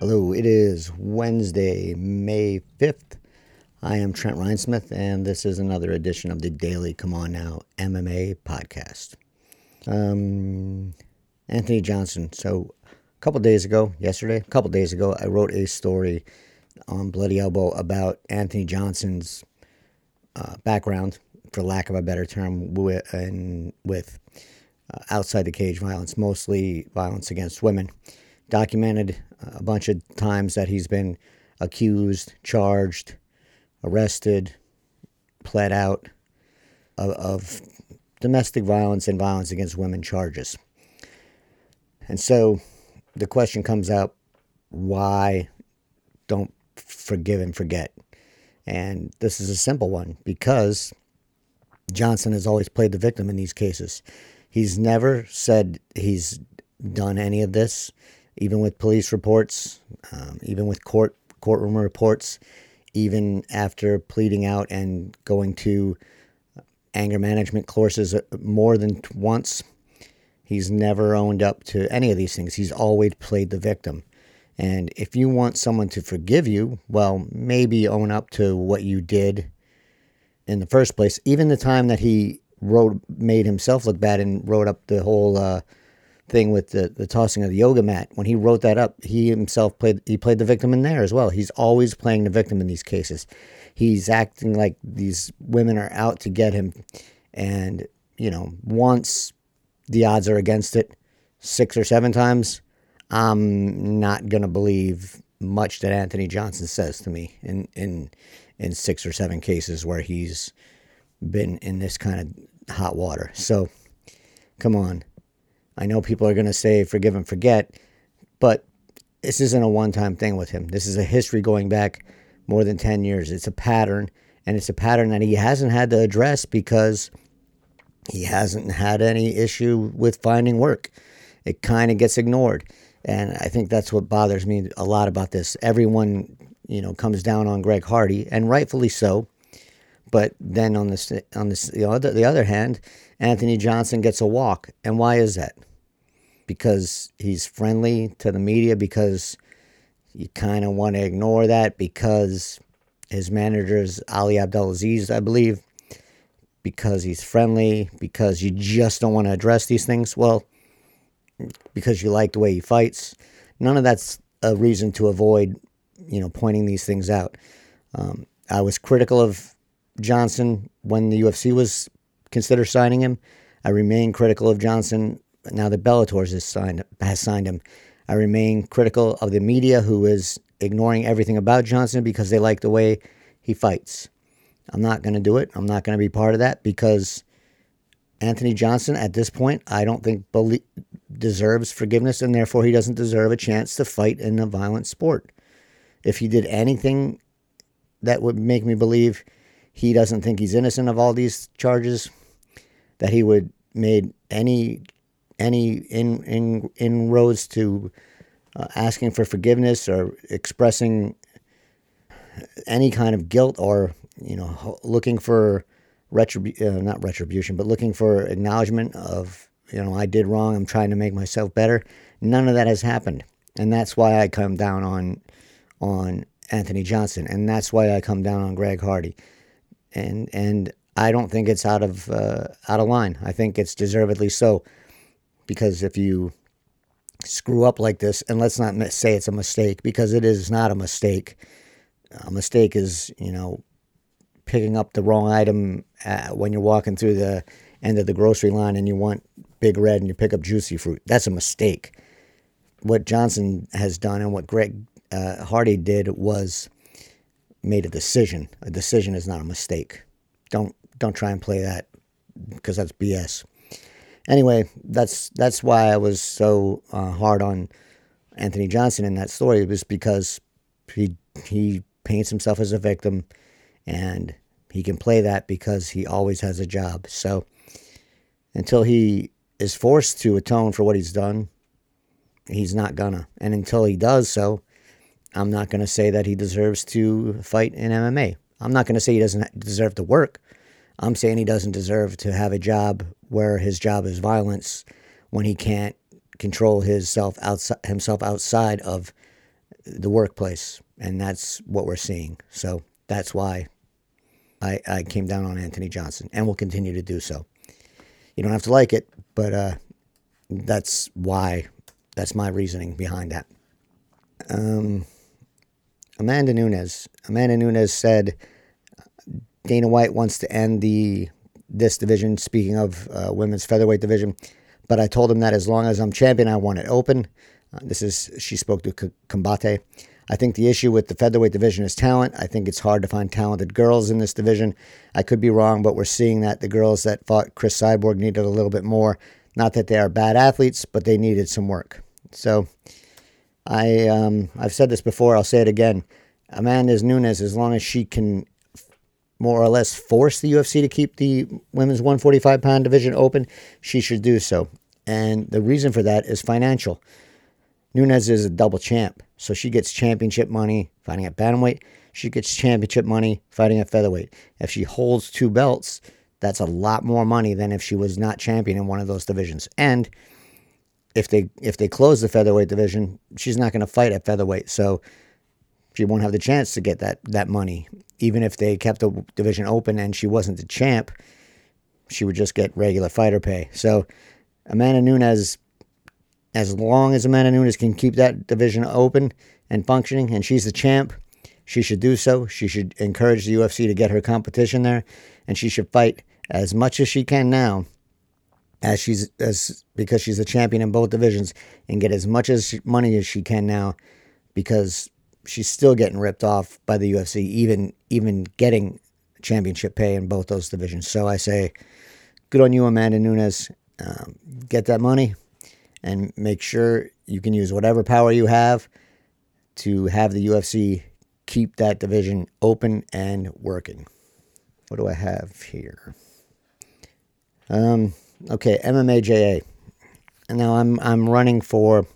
Hello, it is Wednesday, May 5th. I am Trent Reinsmith, and this is another edition of the Daily C'mon Now MMA podcast. Um, Anthony Johnson. So, a couple days ago, yesterday, a couple days ago, I wrote a story on Bloody Elbow about Anthony Johnson's uh, background, for lack of a better term, with, and with uh, outside the cage violence, mostly violence against women documented a bunch of times that he's been accused, charged, arrested, pled out of, of domestic violence and violence against women charges. And so the question comes out why don't forgive and forget? And this is a simple one because Johnson has always played the victim in these cases. He's never said he's done any of this even with police reports, um, even with court courtroom reports, even after pleading out and going to anger management courses uh, more than once. He's never owned up to any of these things. He's always played the victim. And if you want someone to forgive you, well, maybe own up to what you did in the first place. Even the time that he wrote, made himself look bad and wrote up the whole uh, thing with the, the tossing of the yoga mat when he wrote that up he himself played he played the victim in there as well. He's always playing the victim in these cases. He's acting like these women are out to get him and you know once the odds are against it six or seven times i'm not going to believe much that anthony johnson says to me in in in six or seven cases where he's been in this kind of hot water. So come on I know people are going to say forgive and forget, but this isn't a one time thing with him. This is a history going back more than 10 years. It's a pattern, and it's a pattern that he hasn't had to address because he hasn't had any issue with finding work. It kind of gets ignored. And I think that's what bothers me a lot about this. Everyone, you know, comes down on Greg Hardy, and rightfully so. But then on this, on this, the other, the other hand, Anthony Johnson gets a walk, and why is that? Because he's friendly to the media, because you kind of want to ignore that, because his manager is Ali Abdelaziz, I believe, because he's friendly, because you just don't want to address these things. Well, because you like the way he fights. None of that's a reason to avoid, you know, pointing these things out. Um, I was critical of Johnson when the UFC was consider signing him. I remain critical of Johnson now that Bellator has signed, has signed him. I remain critical of the media who is ignoring everything about Johnson because they like the way he fights. I'm not going to do it. I'm not going to be part of that because Anthony Johnson, at this point, I don't think deserves forgiveness and therefore he doesn't deserve a chance to fight in a violent sport. If he did anything that would make me believe he doesn't think he's innocent of all these charges, that he would made any any in, in inroads to uh, asking for forgiveness or expressing any kind of guilt or you know looking for retribution uh, not retribution but looking for acknowledgement of you know I did wrong I'm trying to make myself better. None of that has happened. And that's why I come down on on Anthony Johnson. And that's why I come down on Greg Hardy. And and I don't think it's out of uh, out of line. I think it's deservedly so because if you screw up like this, and let's not say it's a mistake because it is not a mistake. A mistake is, you know, picking up the wrong item uh, when you're walking through the end of the grocery line and you want big red and you pick up juicy fruit. That's a mistake. What Johnson has done and what Greg uh, Hardy did was made a decision. A decision is not a mistake. Don't don't try and play that because that's BS anyway, that's that's why I was so uh, hard on Anthony Johnson in that story It was because he he paints himself as a victim, and he can play that because he always has a job. So until he is forced to atone for what he's done, he's not gonna. And until he does so, I'm not gonna say that he deserves to fight in MMA. I'm not gonna say he doesn't deserve to work. I'm saying he doesn't deserve to have a job where his job is violence when he can't control his self outside himself outside of the workplace, and that's what we're seeing. So that's why I, I came down on Anthony Johnson, and will continue to do so. You don't have to like it, but uh, that's why. That's my reasoning behind that. Um, Amanda Nunes. Amanda Nunes said Dana White wants to end the this division. Speaking of uh, women's featherweight division, but I told him that as long as I'm champion, I want it open. Uh, this is she spoke to Combate. I think the issue with the featherweight division is talent. I think it's hard to find talented girls in this division. I could be wrong, but we're seeing that the girls that fought Cris Cyborg needed a little bit more. Not that they are bad athletes, but they needed some work. So I um, I've said this before. I'll say it again. Amanda Nunes, as long as she can more or less force the UFC to keep the women's 145 pound division open, she should do so. And the reason for that is financial. Nunes is a double champ, so she gets championship money fighting at bantamweight. She gets championship money fighting at featherweight. If she holds two belts, that's a lot more money than if she was not champion in one of those divisions. And if they if they close the featherweight division, she's not going to fight at featherweight, so she won't have the chance to get that that money. Even if they kept the division open and she wasn't the champ, she would just get regular fighter pay. So Amanda Nunes as long as Amanda Nunes can keep that division open and functioning, and she's the champ, she should do so. She should encourage the UFC to get her competition there, and she should fight as much as she can now, as she's as because she's a champion in both divisions, and get as much as she, money as she can now, because she's still getting ripped off by the UFC, even even getting championship pay in both those divisions. So I say, good on you, Amanda Nunes. Um, get that money, and make sure you can use whatever power you have to have the UFC keep that division open and working. What do I have here? Um, okay, MMAJA. And now I'm I'm running for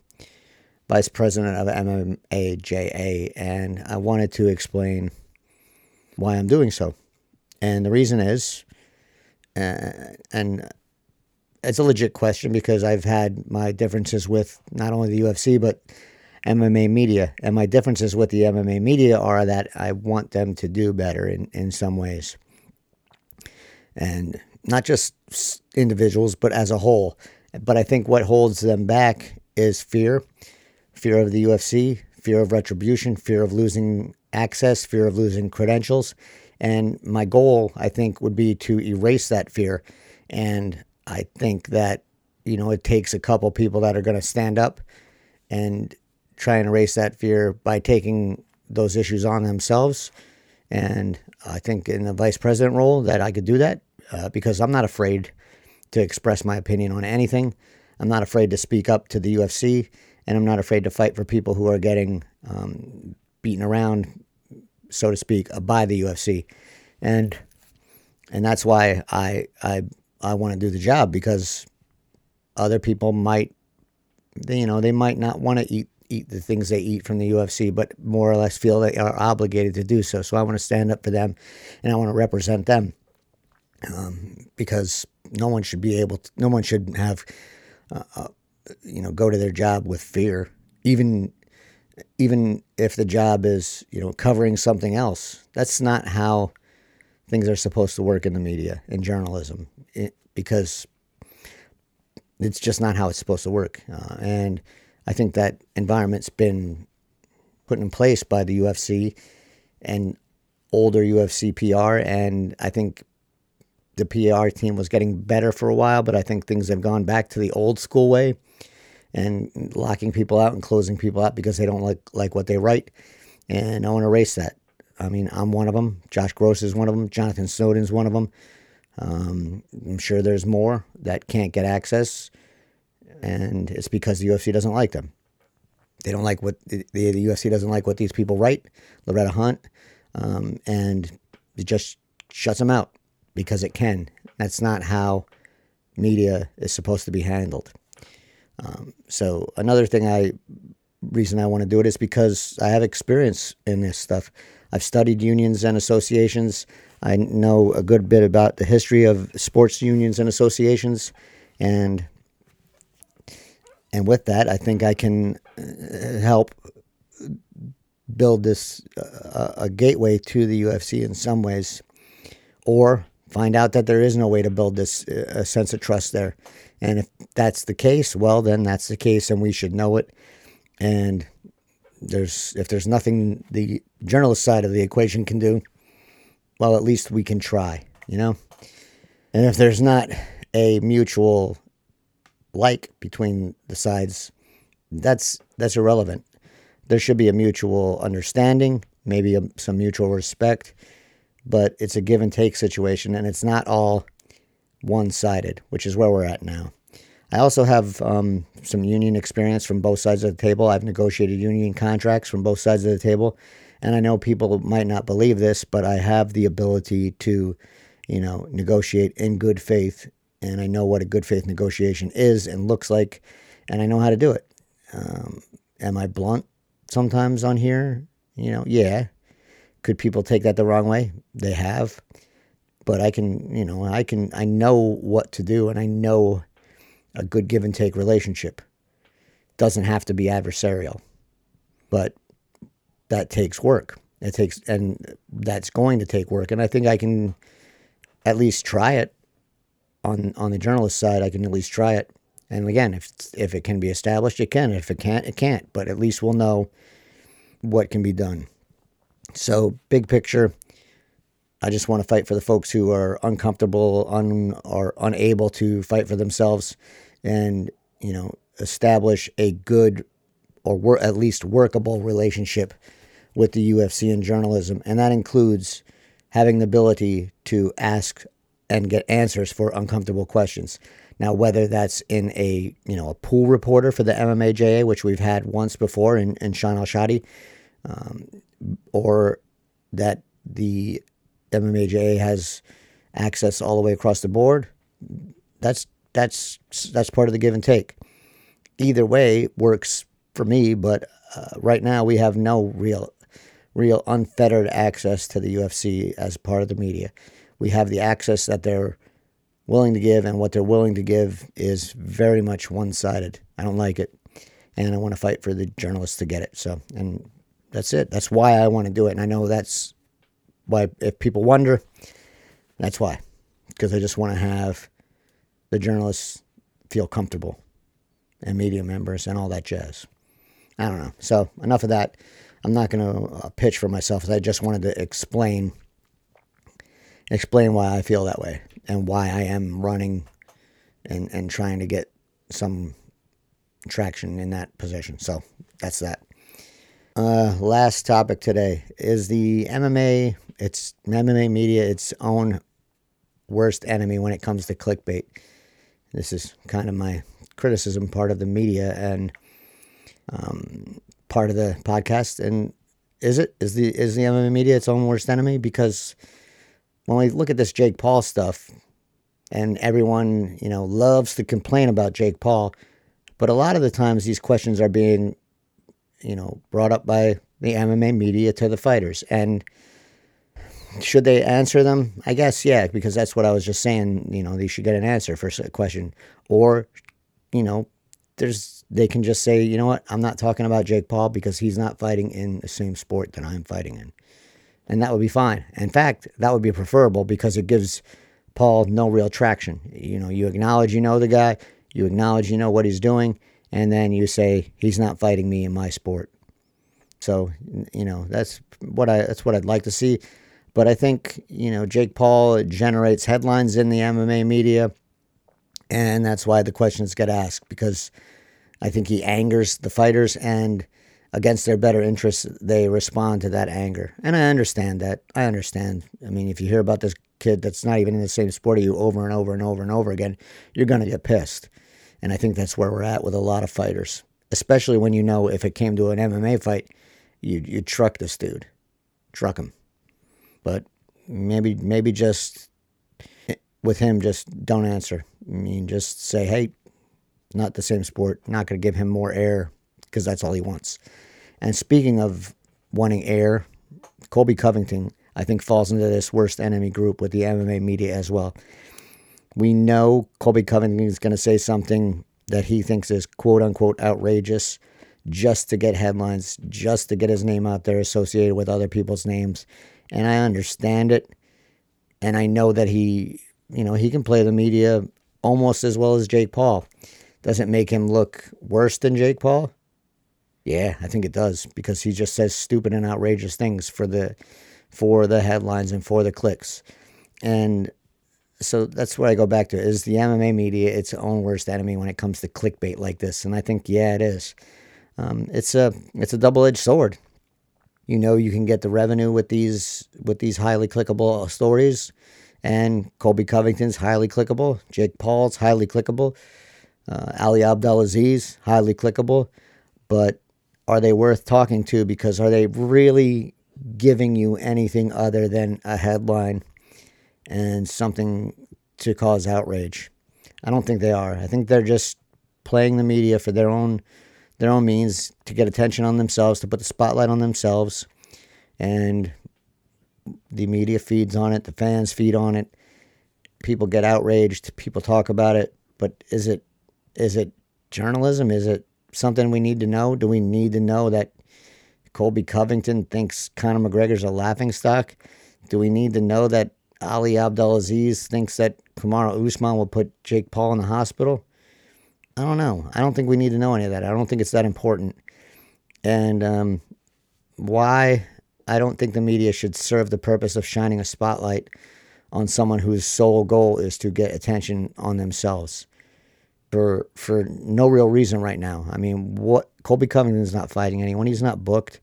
vice president of MMAJA, and I wanted to explain why I'm doing so. And the reason is, uh, and it's a legit question because I've had my differences with not only the UFC but MMA media, and my differences with the MMA media are that I want them to do better in in some ways, and not just individuals but as a whole. But I think what holds them back is fear, fear of the UFC, fear of retribution, fear of losing access, fear of losing credentials. And my goal, I think, would be to erase that fear and I think that, you know, it takes a couple people that are going to stand up and try and erase that fear by taking those issues on themselves. And I think in the vice president role that I could do that uh, because I'm not afraid to express my opinion on anything. I'm not afraid to speak up to the UFC, and I'm not afraid to fight for people who are getting um, beaten around, so to speak, by the UFC. And and that's why I I I want to do the job because other people might, you know, they might not want to eat eat the things they eat from the UFC, but more or less feel they are obligated to do so. So I want to stand up for them, and I want to represent them, um, because no one should be able to, no one should have, uh, uh, you know, go to their job with fear, even even if the job is you know covering something else. That's not how things are supposed to work in the media in journalism it, because it's just not how it's supposed to work. Uh, and I think that environment's been put in place by the UFC and older UFC PR. And I think the PR team was getting better for a while, but I think things have gone back to the old school way and locking people out and closing people out because they don't like, like what they write. And I want to erase that. I mean, I'm one of them. Josh Gross is one of them. Jonathan Snowden's one of them. Um, I'm sure there's more that can't get access, and it's because the UFC doesn't like them. They don't like what the, the UFC doesn't like what these people write. Loretta Hunt, um, and it just shuts them out because it can. That's not how media is supposed to be handled. Um, so another thing I reason I want to do it is because I have experience in this stuff. I've studied unions and associations. I know a good bit about the history of sports unions and associations, and and with that, I think I can uh, help build this uh, a gateway to the UFC in some ways, or find out that there is no way to build this uh, a sense of trust there. And if that's the case, well, then that's the case, and we should know it. And there's if there's nothing the journalist side of the equation can do, well, at least we can try, you know. And if there's not a mutual like between the sides, that's that's irrelevant. There should be a mutual understanding, maybe a, some mutual respect, but it's a give and take situation, and it's not all one sided, which is where we're at now. I also have um, some union experience from both sides of the table. I've negotiated union contracts from both sides of the table, and I know people might not believe this, but I have the ability to, you know, negotiate in good faith, and I know what a good faith negotiation is and looks like, and I know how to do it. Um, am I blunt sometimes on here? You know, yeah. Could people take that the wrong way? They have, but I can, you know, I can, I know what to do, and I know a good give and take relationship. Doesn't have to be adversarial, but that takes work. It takes, and that's going to take work. And I think I can at least try it on on the journalist side. I can at least try it. And again, if if it can be established, it can. If it can't, it can't. But at least we'll know what can be done. So, big picture, I just want to fight for the folks who are uncomfortable, un, or unable to fight for themselves and you know establish a good or wor- at least workable relationship with the UFC and journalism, and that includes having the ability to ask and get answers for uncomfortable questions. Now, whether that's in a you know a pool reporter for the MMAJA, which we've had once before in, in Shaun Al-Shatti, um, or that the MMAJA has access all the way across the board, that's that's that's part of the give and take. Either way works for me, but uh, right now we have no real real unfettered access to the UFC as part of the media. We have the access that they're willing to give, and what they're willing to give is very much one sided. I don't like it, and I want to fight for the journalists to get it. So, and that's it. That's why I want to do it, and I know that's why. If people wonder, that's why, because I just want to have the journalists feel comfortable and media members and all that jazz. I don't know. So enough of that. I'm not going to uh, pitch for myself. I just wanted to explain explain why I feel that way and why I am running and and trying to get some traction in that position. So that's that. Uh, last topic today is the MMA. It's MMA media its own worst enemy when it comes to clickbait. This is kind of my criticism part of the media and um, part of the podcast. And is it is the is the MMA media its own worst enemy? Because when we look at this Jake Paul stuff, and everyone you know loves to complain about Jake Paul, but a lot of the times these questions are being you know brought up by the MMA media to the fighters and should they answer them? I guess yeah, because that's what I was just saying. You know, they should get an answer for a question, or you know, there's they can just say, you know what, I'm not talking about Jake Paul because he's not fighting in the same sport that I'm fighting in, and that would be fine. In fact, that would be preferable because it gives Paul no real traction. You know, you acknowledge you know the guy, you acknowledge you know what he's doing, and then you say he's not fighting me in my sport. So you know that's what I that's what I'd like to see. But I think, you know, Jake Paul generates headlines in the MMA media. And that's why the questions get asked because I think he angers the fighters and against their better interests, they respond to that anger. And I understand that. I understand. I mean, if you hear about this kid that's not even in the same sport as you over and over and over and over again, you're going to get pissed. And I think that's where we're at with a lot of fighters, especially when you know if it came to an MMA fight, you, you'd truck this dude, truck him. But maybe maybe just with him, just don't answer. I mean, just say, hey, not the same sport. Not going to give him more air because that's all he wants. And speaking of wanting air, Colby Covington, I think, falls into this worst enemy group with the MMA media as well. We know Colby Covington is going to say something that he thinks is quote unquote outrageous just to get headlines, just to get his name out there associated with other people's names. And I understand it. And I know that he, you know, he can play the media almost as well as Jake Paul. Does it make him look worse than Jake Paul? Yeah, I think it does because he just says stupid and outrageous things for the for the headlines and for the clicks. And so that's where I go back to is the MMA media its own worst enemy when it comes to clickbait like this, and I think yeah, it is. Um, it's a it's a double edged sword. You know, you can get the revenue with these with these highly clickable stories, and Colby Covington's highly clickable, Jake Paul's highly clickable, uh, Ali Abdelaziz highly clickable, but are they worth talking to? Because are they really giving you anything other than a headline? And something to cause outrage. I don't think they are. I think they're just playing the media for their own their own means to get attention on themselves, to put the spotlight on themselves, and the media feeds on it, the fans feed on it. People get outraged, people talk about it, but is it is it journalism? Is it something we need to know? Do we need to know that Colby Covington thinks Conor McGregor's a laughing stock? Do we need to know that Ali Abdelaziz thinks that Kamaru Usman will put Jake Paul in the hospital. I don't know. I don't think we need to know any of that. I don't think it's that important. And um, why I don't think the media should serve the purpose of shining a spotlight on someone whose sole goal is to get attention on themselves for for no real reason right now. I mean, what Colby Covington's not fighting anyone. He's not booked,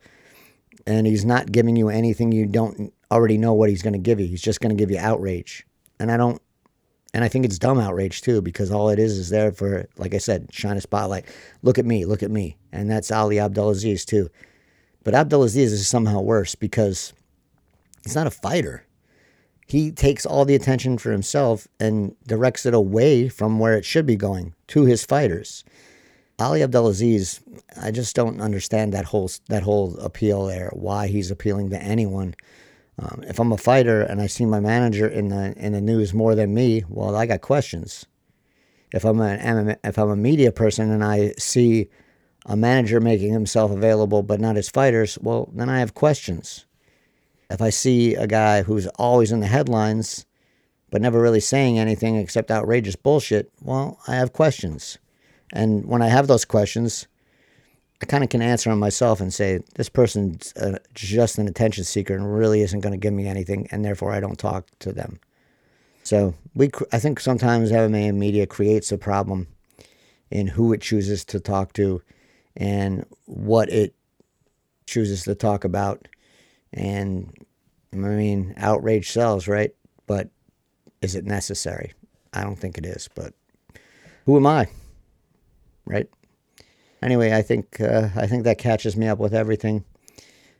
and he's not giving you anything you don't already know what he's going to give you. He's just going to give you outrage. And I don't, and I think it's dumb outrage too, because all it is is there for, like I said, shine a spotlight. Look at me, look at me. And that's Ali Abdelaziz too. But Abdelaziz is somehow worse because he's not a fighter. He takes all the attention for himself and directs it away from where it should be going to his fighters. Ali Abdelaziz, I just don't understand that whole that whole appeal there. Why he's appealing to anyone um, if I'm a fighter and I see my manager in the in the news more than me, well, I got questions. If I'm an if I'm a media person and I see a manager making himself available but not his fighters, well, then I have questions. If I see a guy who's always in the headlines but never really saying anything except outrageous bullshit, well, I have questions. And when I have those questions, I kind of can answer on myself and say this person's just an attention seeker and really isn't going to give me anything, and therefore I don't talk to them. So we, I think sometimes MMA media creates a problem in who it chooses to talk to, and what it chooses to talk about, and I mean outrage sells, right? But is it necessary? I don't think it is. But who am I, right? Anyway, I think uh, I think that catches me up with everything,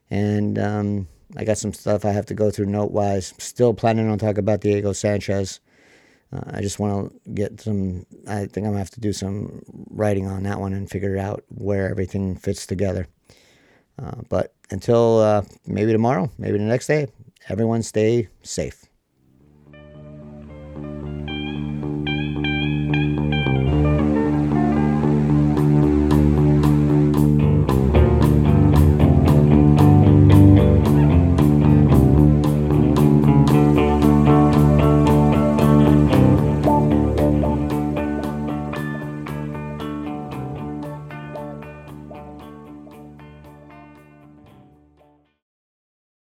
and um, I got some stuff I have to go through note wise. Still planning on talking about Diego Sanchez. Uh, I just want to get some. I think I'm gonna have to do some writing on that one and figure out where everything fits together. Uh, but until uh, maybe tomorrow, maybe the next day, everyone stay safe.